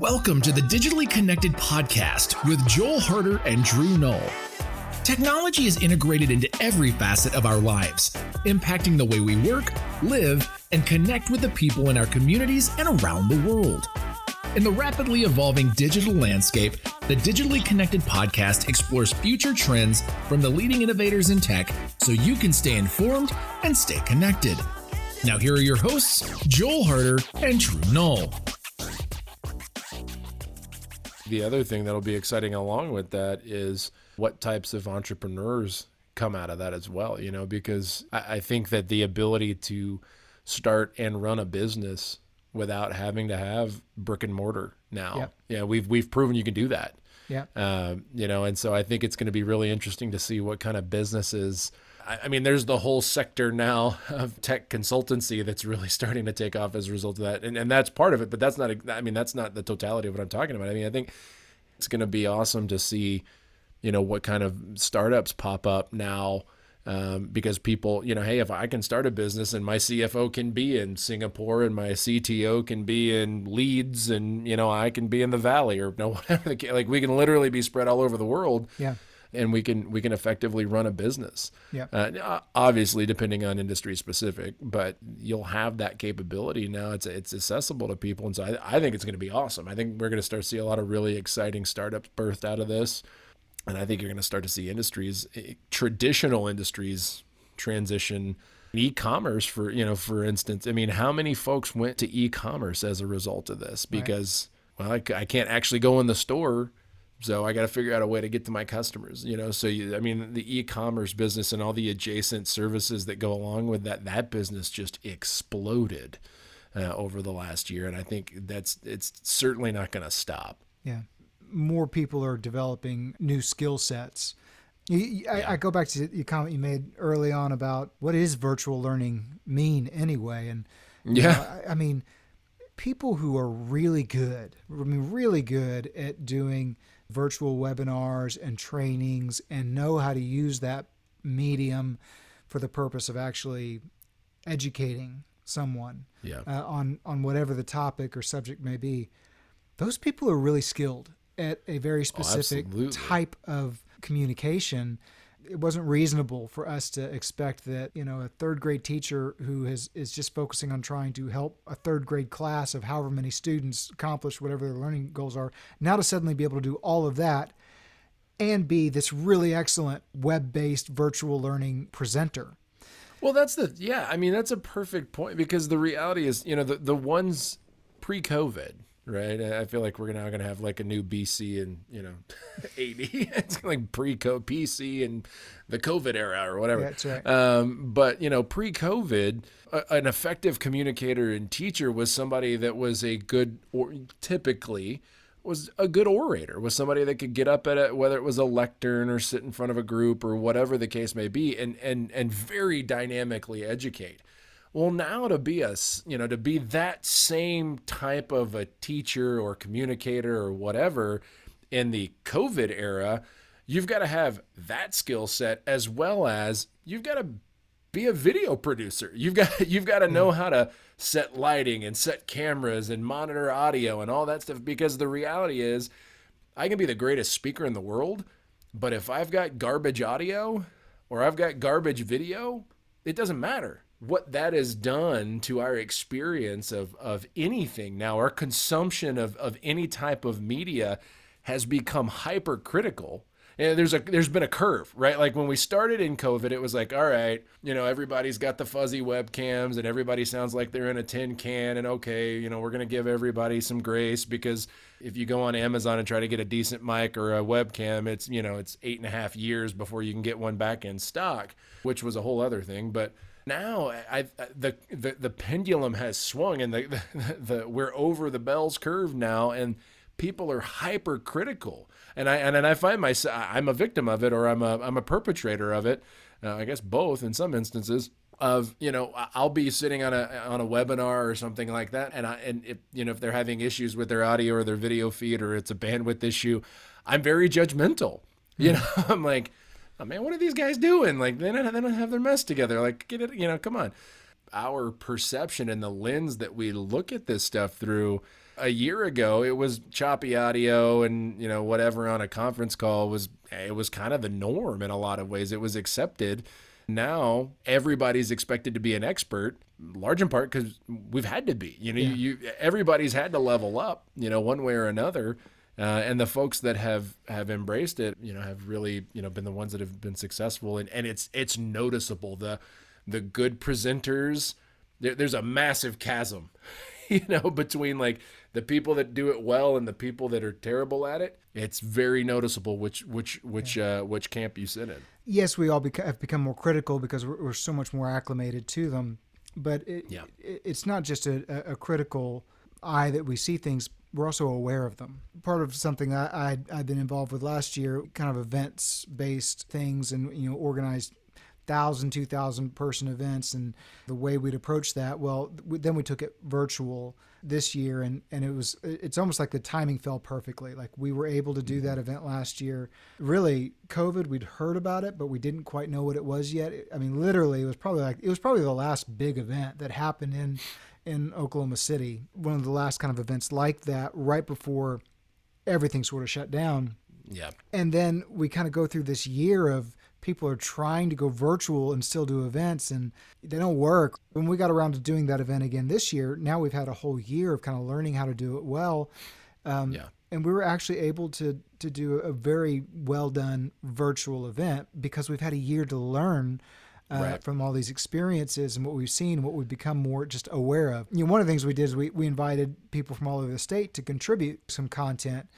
Welcome to the Digitally Connected Podcast with Joel Harder and Drew Null. Technology is integrated into every facet of our lives, impacting the way we work, live, and connect with the people in our communities and around the world. In the rapidly evolving digital landscape, the Digitally Connected Podcast explores future trends from the leading innovators in tech so you can stay informed and stay connected. Now, here are your hosts, Joel Harder and Drew Null. The other thing that'll be exciting along with that is what types of entrepreneurs come out of that as well, you know, because I, I think that the ability to start and run a business without having to have brick and mortar now. Yep. Yeah, we've we've proven you can do that. Yeah. Um, you know, and so I think it's going to be really interesting to see what kind of businesses. I, mean, there's the whole sector now of tech consultancy that's really starting to take off as a result of that, and and that's part of it. But that's not. I mean, that's not the totality of what I'm talking about. I mean, I think it's going to be awesome to see, you know, what kind of startups pop up now. Um, because people, you know, hey, if I can start a business and my CFO can be in Singapore and my CTO can be in Leeds and you know I can be in the Valley or you no whatever like we can literally be spread all over the world Yeah. And we can we can effectively run a business. Yeah. Uh, obviously, depending on industry specific, but you'll have that capability now. It's it's accessible to people, and so I, I think it's going to be awesome. I think we're going to start to see a lot of really exciting startups birthed out of this, and I think you're going to start to see industries, eh, traditional industries, transition. E-commerce, for you know, for instance, I mean, how many folks went to e-commerce as a result of this? Because well, I, I can't actually go in the store so I got to figure out a way to get to my customers, you know. So you, I mean, the e-commerce business and all the adjacent services that go along with that, that business just exploded uh, over the last year, and I think that's it's certainly not going to stop. Yeah. More people are developing new skill sets. You- you- I, I go back to the comment you made early on about what is virtual learning mean anyway, and Yeah. know, I, I mean, people who are really good, I mean, really good at doing virtual webinars and trainings and know how to use that medium for the purpose of actually educating someone Yeah. uh, on on whatever the topic or subject may be. Those people are really skilled at a very specific absolutely. type of communication. It wasn't reasonable for us to expect that you know a third grade teacher who has is just focusing on trying to help a third grade class of however many students accomplish whatever their learning goals are now to suddenly be able to do all of that and be this really excellent web-based virtual learning presenter. Well, that's the yeah. I mean, that's a perfect point because the reality is, you know, the the ones pre-COVID, right? I feel like we're now going to have like a new BC and you know, eighty. it's like pre-COVID PC and the COVID era or whatever. That's right. Um, but you know, pre-COVID, a, an effective communicator and teacher was somebody that was a good, or typically was a good orator, was somebody that could get up at it, whether it was a lectern or sit in front of a group or whatever the case may be, and and and very dynamically educate. Well, now to be a you know to be that same type of a teacher or communicator or whatever in the COVID era, you've got to have that skill set as well as you've got to be a video producer. You've got you've got to know mm. how to set lighting and set cameras and monitor audio and all that stuff because the reality is I can be the greatest speaker in the world, but if I've got garbage audio or I've got garbage video, it doesn't matter what that has done to our experience of, of anything. Now our consumption of, of any type of media has become hypercritical. And there's a there's been a curve right? Like when we started in covid it was like all right you know everybody's got the fuzzy webcams and everybody sounds like they're in a tin can and okay you know we're going to give everybody some grace because if you go on amazon and try to get a decent mic or a webcam it's you know it's eight and a half years before you can get one back in stock which was a whole other thing. But now I, I the, the the pendulum has swung and the, the, the we're over the bell's curve now and people are hypercritical. And I and, and I find myself I'm a victim of it or I'm a I'm a perpetrator of it uh, I guess both in some instances of you know I'll be sitting on a on a webinar or something like that and I and if you know if they're having issues with their audio or their video feed or it's a bandwidth issue I'm very judgmental. You know I'm like oh man what are these guys doing? Like they don't they don't have their mess together. Like get it you know come on. Our perception and the lens that we look at this stuff through a year ago it was choppy audio and you know whatever on a conference call was it was kind of the norm in a lot of ways. It was accepted. Now everybody's expected to be an expert large in part because we've had to be. You know yeah. you everybody's had to level up you know one way or another uh, and the folks that have have embraced it you know have really you know been the ones that have been successful. And, and it's it's noticeable. The the good presenters there, there's a massive chasm you know between like the people that do it well and the people that are terrible at it. It's very noticeable which which which uh, which camp you sit in. Yes we all beca- have become more critical because we're, we're, so much more acclimated to them. But it, yeah. It, it's not just a, a critical eye that we see things we're also aware of them. Part of something I, I have been involved with last year, kind of events based things, and you know organized thousand, two thousand person events, and the way we'd approach that. Well, then we took it virtual this year, and and it was it's almost like the timing fell perfectly. Like we were able to do mm-hmm. that event last year. Really, COVID, we'd heard about it, but we didn't quite know what it was yet. I mean, literally, it was probably like it was probably the last big event that happened in in Oklahoma City. One of the last kind of events like that, right before everything sort of shut down. Yeah. And then we kind of go through this year of people are trying to go virtual and still do events and they don't work. When we got around to doing that event again this year, now we've had a whole year of kind of learning how to do it well. Um, yeah. And we were actually able to to do a very well done virtual event because we've had a year to learn uh, right. from all these experiences and what we've seen, what we've become more just aware of. You know, one of the things we did is we, we invited people from all over the state to contribute some content.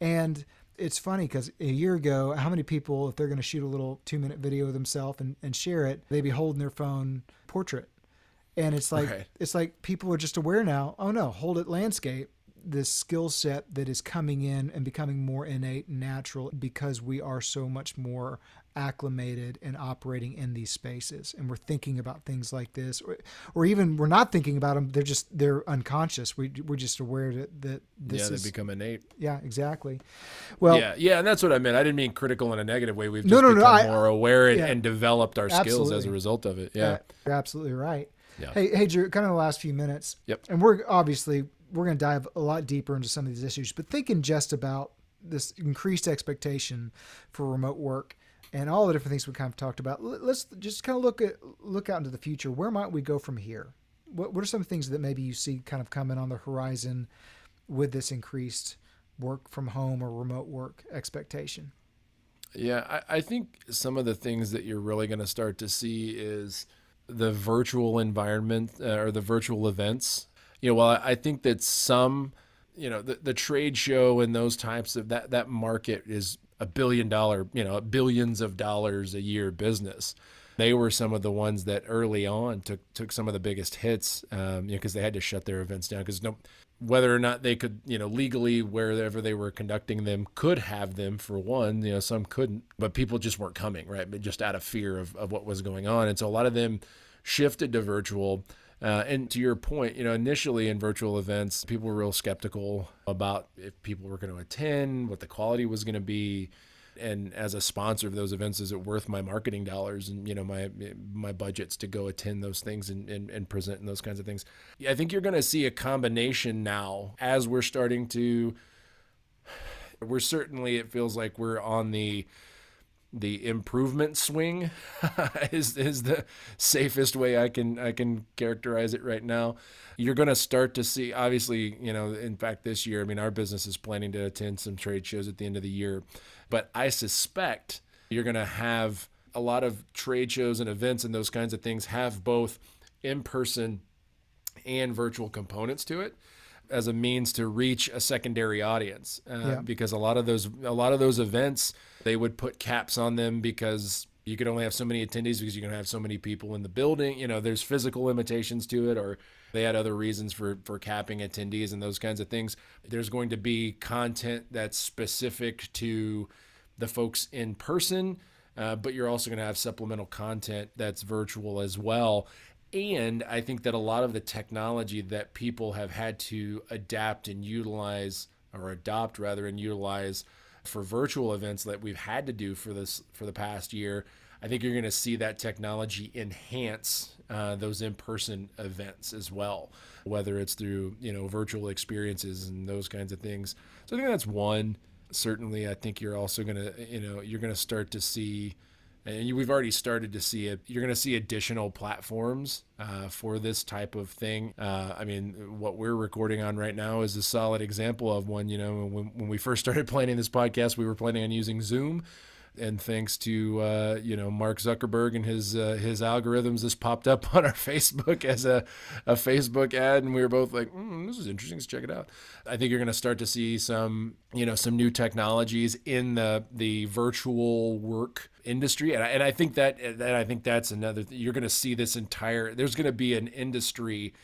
And it's funny because a year ago, how many people, if they're going to shoot a little two minute video of themselves and, and share it, they'd be holding their phone portrait. And it's like, right. it's like people are just aware now. Oh no, hold it landscape this skill set that is coming in and becoming more innate and natural because we are so much more acclimated and operating in these spaces. And we're thinking about things like this or, or even we're not thinking about them they're just they're unconscious. We, we're just aware that, that this yeah they is, become innate. Yeah exactly. Well yeah yeah and that's what i meant. I didn't mean critical in a negative way. We've just no, no, become no, more aware and, yeah, and, developed our absolutely. skills as a result of it. Yeah, yeah. you're absolutely right. Yeah. hey hey drew kind of the last few minutes. Yep. And we're obviously we're going to dive a lot deeper into some of these issues but thinking just about this increased expectation for remote work and all the different things we kind of talked about. Let's just kind of look at look out into the future. Where might we go from here? What what are some things that maybe you see kind of coming on the horizon with this increased work from home or remote work expectation? Yeah, I, I think some of the things that you're really going to start to see is the virtual environment uh, or the virtual events. You know, well, I think that some, you know, the, the trade show and those types of that that market is a billion dollar, you know, billions of dollars a year business. They were some of the ones that early on took took some of the biggest hits, um, you know, because they had to shut their events down because no, whether or not they could, you know, legally wherever they were conducting them could have them for one, you know, some couldn't, but people just weren't coming, right? But just out of fear of, of what was going on, and so a lot of them shifted to virtual. Uh, and to your point, you know, initially in virtual events, people were real skeptical about if people were going to attend, what the quality was going to be. And as a sponsor of those events, is it worth my marketing dollars and you know my my budgets to go attend those things and, and, and present and those kinds of things? I think you're going to see a combination now as we're starting to. We're certainly it feels like we're on the the improvement swing is is the safest way I can I can characterize it right now. You're going to start to see obviously, you know, in fact this year, I mean our business is planning to attend some trade shows at the end of the year, but I suspect you're going to have a lot of trade shows and events and those kinds of things have both in-person and virtual components to it as a means to reach a secondary audience uh, yeah. because a lot of those a lot of those events they would put caps on them because you could only have so many attendees because you're going to have so many people in the building. You know there's physical limitations to it or they had other reasons for for capping attendees and those kinds of things. There's going to be content that's specific to the folks in person uh, but you're also going to have supplemental content that's virtual as well and I think that a lot of the technology that people have had to adapt and utilize, or adopt rather, and utilize for virtual events that we've had to do for this for the past year, I think you're going to see that technology enhance uh, those in-person events as well, whether it's through you know virtual experiences and those kinds of things. So I think that's one. Certainly, I think you're also going to you know you're going to start to see and we've already started to see it. You're going to see additional platforms uh, for this type of thing. Uh, I mean, what we're recording on right now is a solid example of one. You know, when, when we first started planning this podcast, we were planning on using Zoom and thanks to uh, you know Mark Zuckerberg and his uh, his algorithms, this popped up on our Facebook as a, a Facebook ad, and we were both like, mm, "This is interesting. Let's check it out." I think you're going to start to see some you know some new technologies in the the virtual work industry, and I, and I think that that I think that's another. You're going to see this entire. There's going to be an industry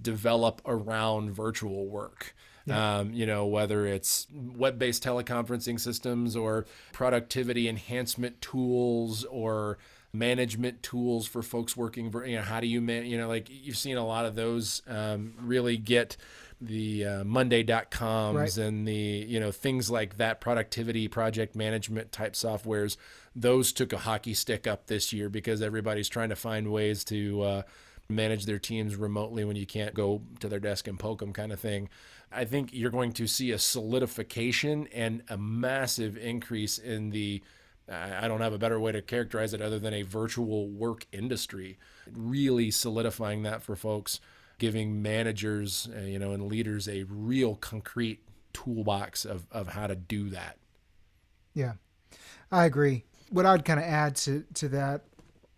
develop around virtual work. Yeah. Um, you know, whether it's web based teleconferencing systems or productivity enhancement tools or management tools for folks working for, you know, how do you, man, you know, like you've seen a lot of those um, really get the uh, monday.coms right. and the you know things like that productivity project management type softwares those took a hockey stick up this year because everybody's trying to find ways to uh, manage their teams remotely when you can't go to their desk and poke them kind of thing I think you're going to see a solidification and a massive increase in the I don't have a better way to characterize it other than a virtual work industry, really solidifying that for folks, giving managers, uh, you know, and leaders a real concrete toolbox of, of how to do that. Yeah, I agree. What I'd kind of add to, to that,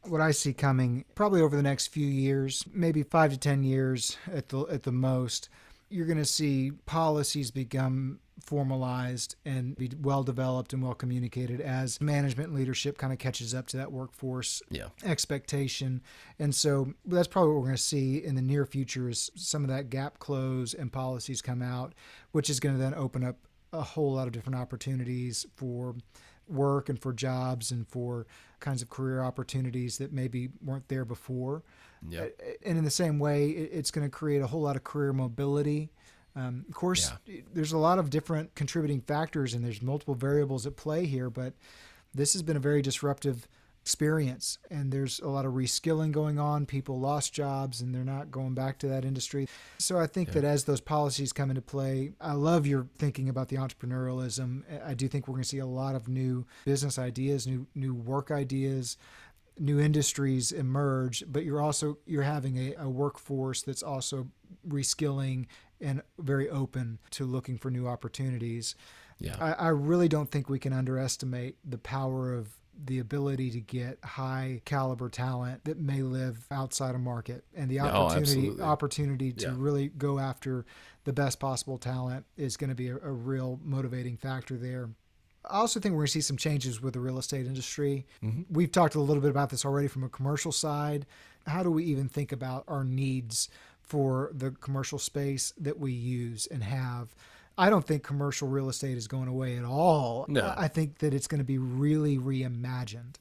what I see coming probably over the next few years, maybe five to 10 years at the, at the most, you're going to see policies become formalized and be well developed and well communicated as management leadership kind of catches up to that workforce yeah. expectation. And so that's probably what we're going to see in the near future is some of that gap close and policies come out, which is going to then open up a whole lot of different opportunities for work and for jobs and for kinds of career opportunities that maybe weren't there before. Yep. And in the same way, it's going to create a whole lot of career mobility. Um, of course, yeah. there's a lot of different contributing factors and there's multiple variables at play here, but this has been a very disruptive experience and there's a lot of reskilling going on people lost jobs and they're not going back to that industry so i think yeah. that as those policies come into play i love your thinking about the entrepreneurialism i do think we're going to see a lot of new business ideas new new work ideas new industries emerge but you're also you're having a, a workforce that's also reskilling and very open to looking for new opportunities yeah. I, I really don't think we can underestimate the power of the ability to get high caliber talent that may live outside a market and the opportunity no, opportunity to yeah. really go after the best possible talent is going to be a, a, real motivating factor there. I also think we're going to see some changes with the real estate industry. Mm-hmm. We've talked a little bit about this already from a commercial side. How do we even think about our needs for the commercial space that we use and have? I don't think commercial real estate is going away at all. No. I think that it's going to be really reimagined.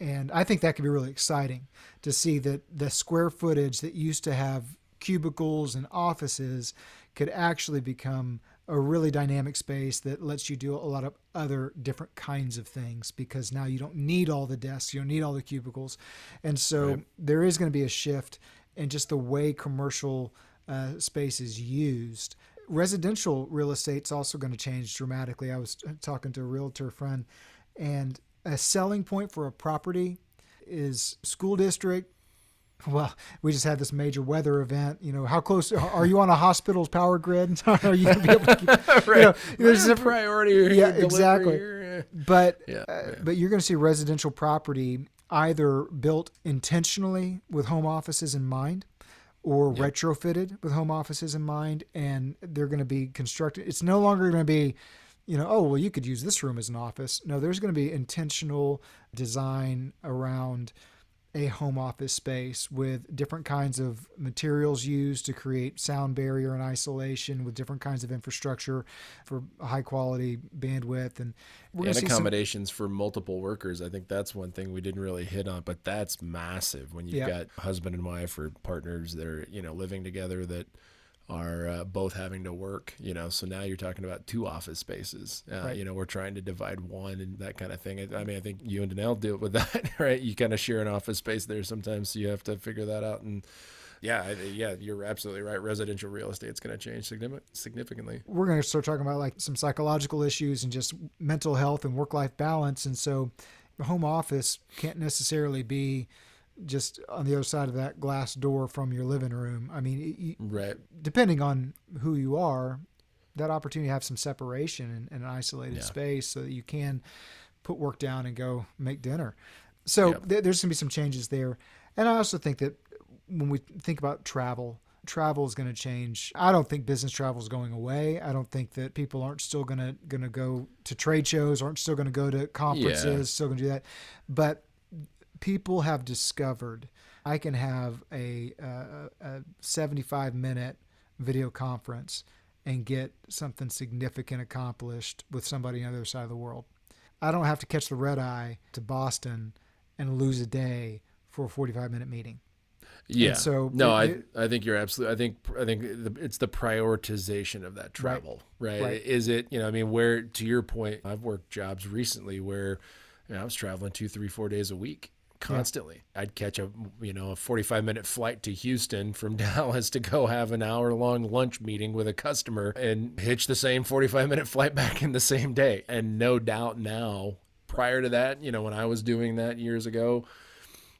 And I think that could be really exciting to see that the square footage that used to have cubicles and offices could actually become a really dynamic space that lets you do a lot of other different kinds of things because now you don't need all the desks, you don't need all the cubicles. And so right. there is going to be a shift in just the way commercial uh, space is used residential real estate's also going to change dramatically. I was talking to a realtor friend, and a selling point for a property is school district. Well, we just had this major weather event. You know, how close are you on a hospital's power grid? are you going to be able to? Keep, right. You know, there's a priority. Yeah, exactly. But yeah, uh, but you're going to see residential property either built intentionally with home offices in mind or yep. retrofitted with home offices in mind and they're going to be constructed it's no longer going to be you know oh well you could use this room as an office no there's going to be intentional design around a home office space with different kinds of materials used to create sound barrier and isolation with different kinds of infrastructure for high quality bandwidth. And and accommodations some... for multiple workers. I think that's one thing we didn't really hit on but that's massive when you've got husband and wife or partners that are you know living together that are uh, both having to work, you know. So now you're talking about two office spaces. Uh, Right. You know, we're trying to divide one and that kind of thing. I I mean, I think you and Danelle deal with that, right? You kind of share an office space there sometimes, so you have to figure that out. And yeah, I- yeah, you're absolutely right. Residential real estate's going to change significantly. we're going to start talking about like some psychological issues and just mental health and work life balance. And so, home office can't necessarily be just on the other side of that glass door from your living room. I mean, y- y- Right. depending on who you are, that opportunity to have some separation and, and an isolated Yeah. space so that you can put work down and go make dinner. So Yep. th- there's going to be some changes there. And I also think that when we think about travel, travel is going to change. I don't think business travel is going away. I don't think that people aren't still going to going to go to trade shows, aren't still going to go to conferences, still going to do that. But people have discovered I can have a, a, a 75 minute video conference and get something significant accomplished with somebody on the other side of the world. I don't have to catch the red eye to Boston and lose a day for a 45 minute meeting. Yeah. so no, I it- I think you're absolutely. I think I think the- it's the prioritization of that travel, right? Right. Is it you know? I mean, where to your point, I've worked jobs recently where you know, I was traveling two, three, four days a week constantly. I'd catch a you know a 45 minute flight to Houston from Dallas to go have an hour long lunch meeting with a customer and hitch the same 45 minute flight back in the same day. And no doubt now, prior to that, you know, when I was doing that years ago,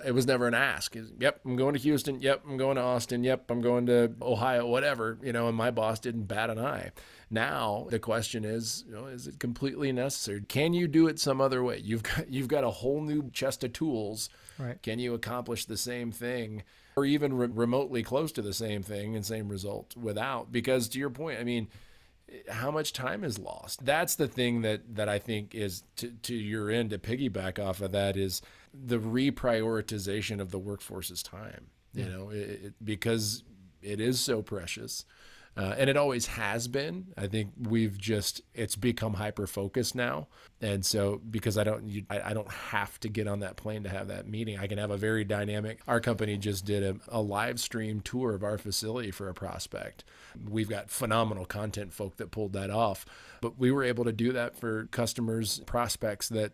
it was never an ask. It's, Yep, I'm going to Houston. Yep, I'm going to Austin. Yep, I'm going to Ohio. Whatever, you know. And my boss didn't bat an eye. Now the question is, you know, is it completely necessary? Can you do it some other way? You've got you've got a whole new chest of tools. Right. Can you accomplish the same thing, or even re- remotely close to the same thing and same result without? Because to your point, I mean, how much time is lost? That's the thing that that i think is to, to your end to piggyback off of that is the reprioritization of the workforce's time you know it, it, because it is so precious uh, and it always has been. I think we've just it's become hyper focused now. And so because i don't you, I, I don't have to get on that plane to have that meeting. I can have a very dynamic our company just did a, a live stream tour of our facility for a prospect. We've got phenomenal content folk that pulled that off but we were able to do that for customers prospects that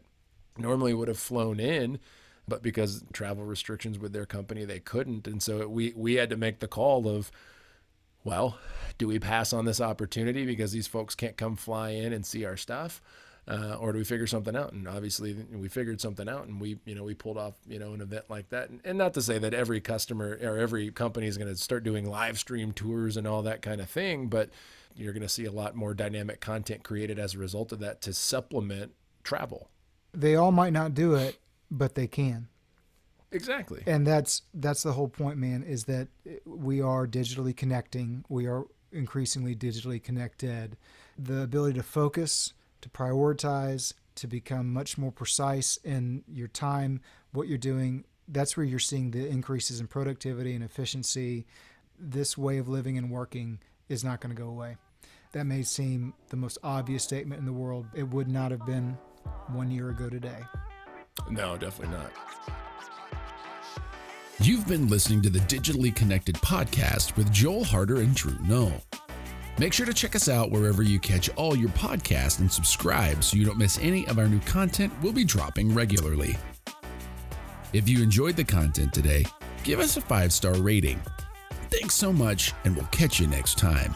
normally would have flown in but because travel restrictions with their company they couldn't. And so we we had to make the call of well, do we pass on this opportunity because these folks can't come fly in and see our stuff? Uh, or do we figure something out? And obviously, we figured something out, and we, you know, we pulled off, you know, an event like that. And, and not to say that every customer or every company is going to start doing live stream tours and all that kind of thing, but you're going to see a lot more dynamic content created as a result of that to supplement travel. They all might not do it, but they can. Exactly. and that's that's the whole point man is that we are digitally connecting. We are increasingly digitally connected. The ability to focus to prioritize to become much more precise in your time what you're doing that's where you're seeing the increases in productivity and efficiency. This way of living and working is not going to go away. That may seem the most obvious statement in the world. It would not have been one year ago today. No, definitely not. You've been listening to the Digitally Connected podcast with Joel Harder and Drew Null. Make sure to check us out wherever you catch all your podcasts and subscribe so you don't miss any of our new content we'll be dropping regularly. If you enjoyed the content today, give us a five star rating. Thanks so much, and we'll catch you next time.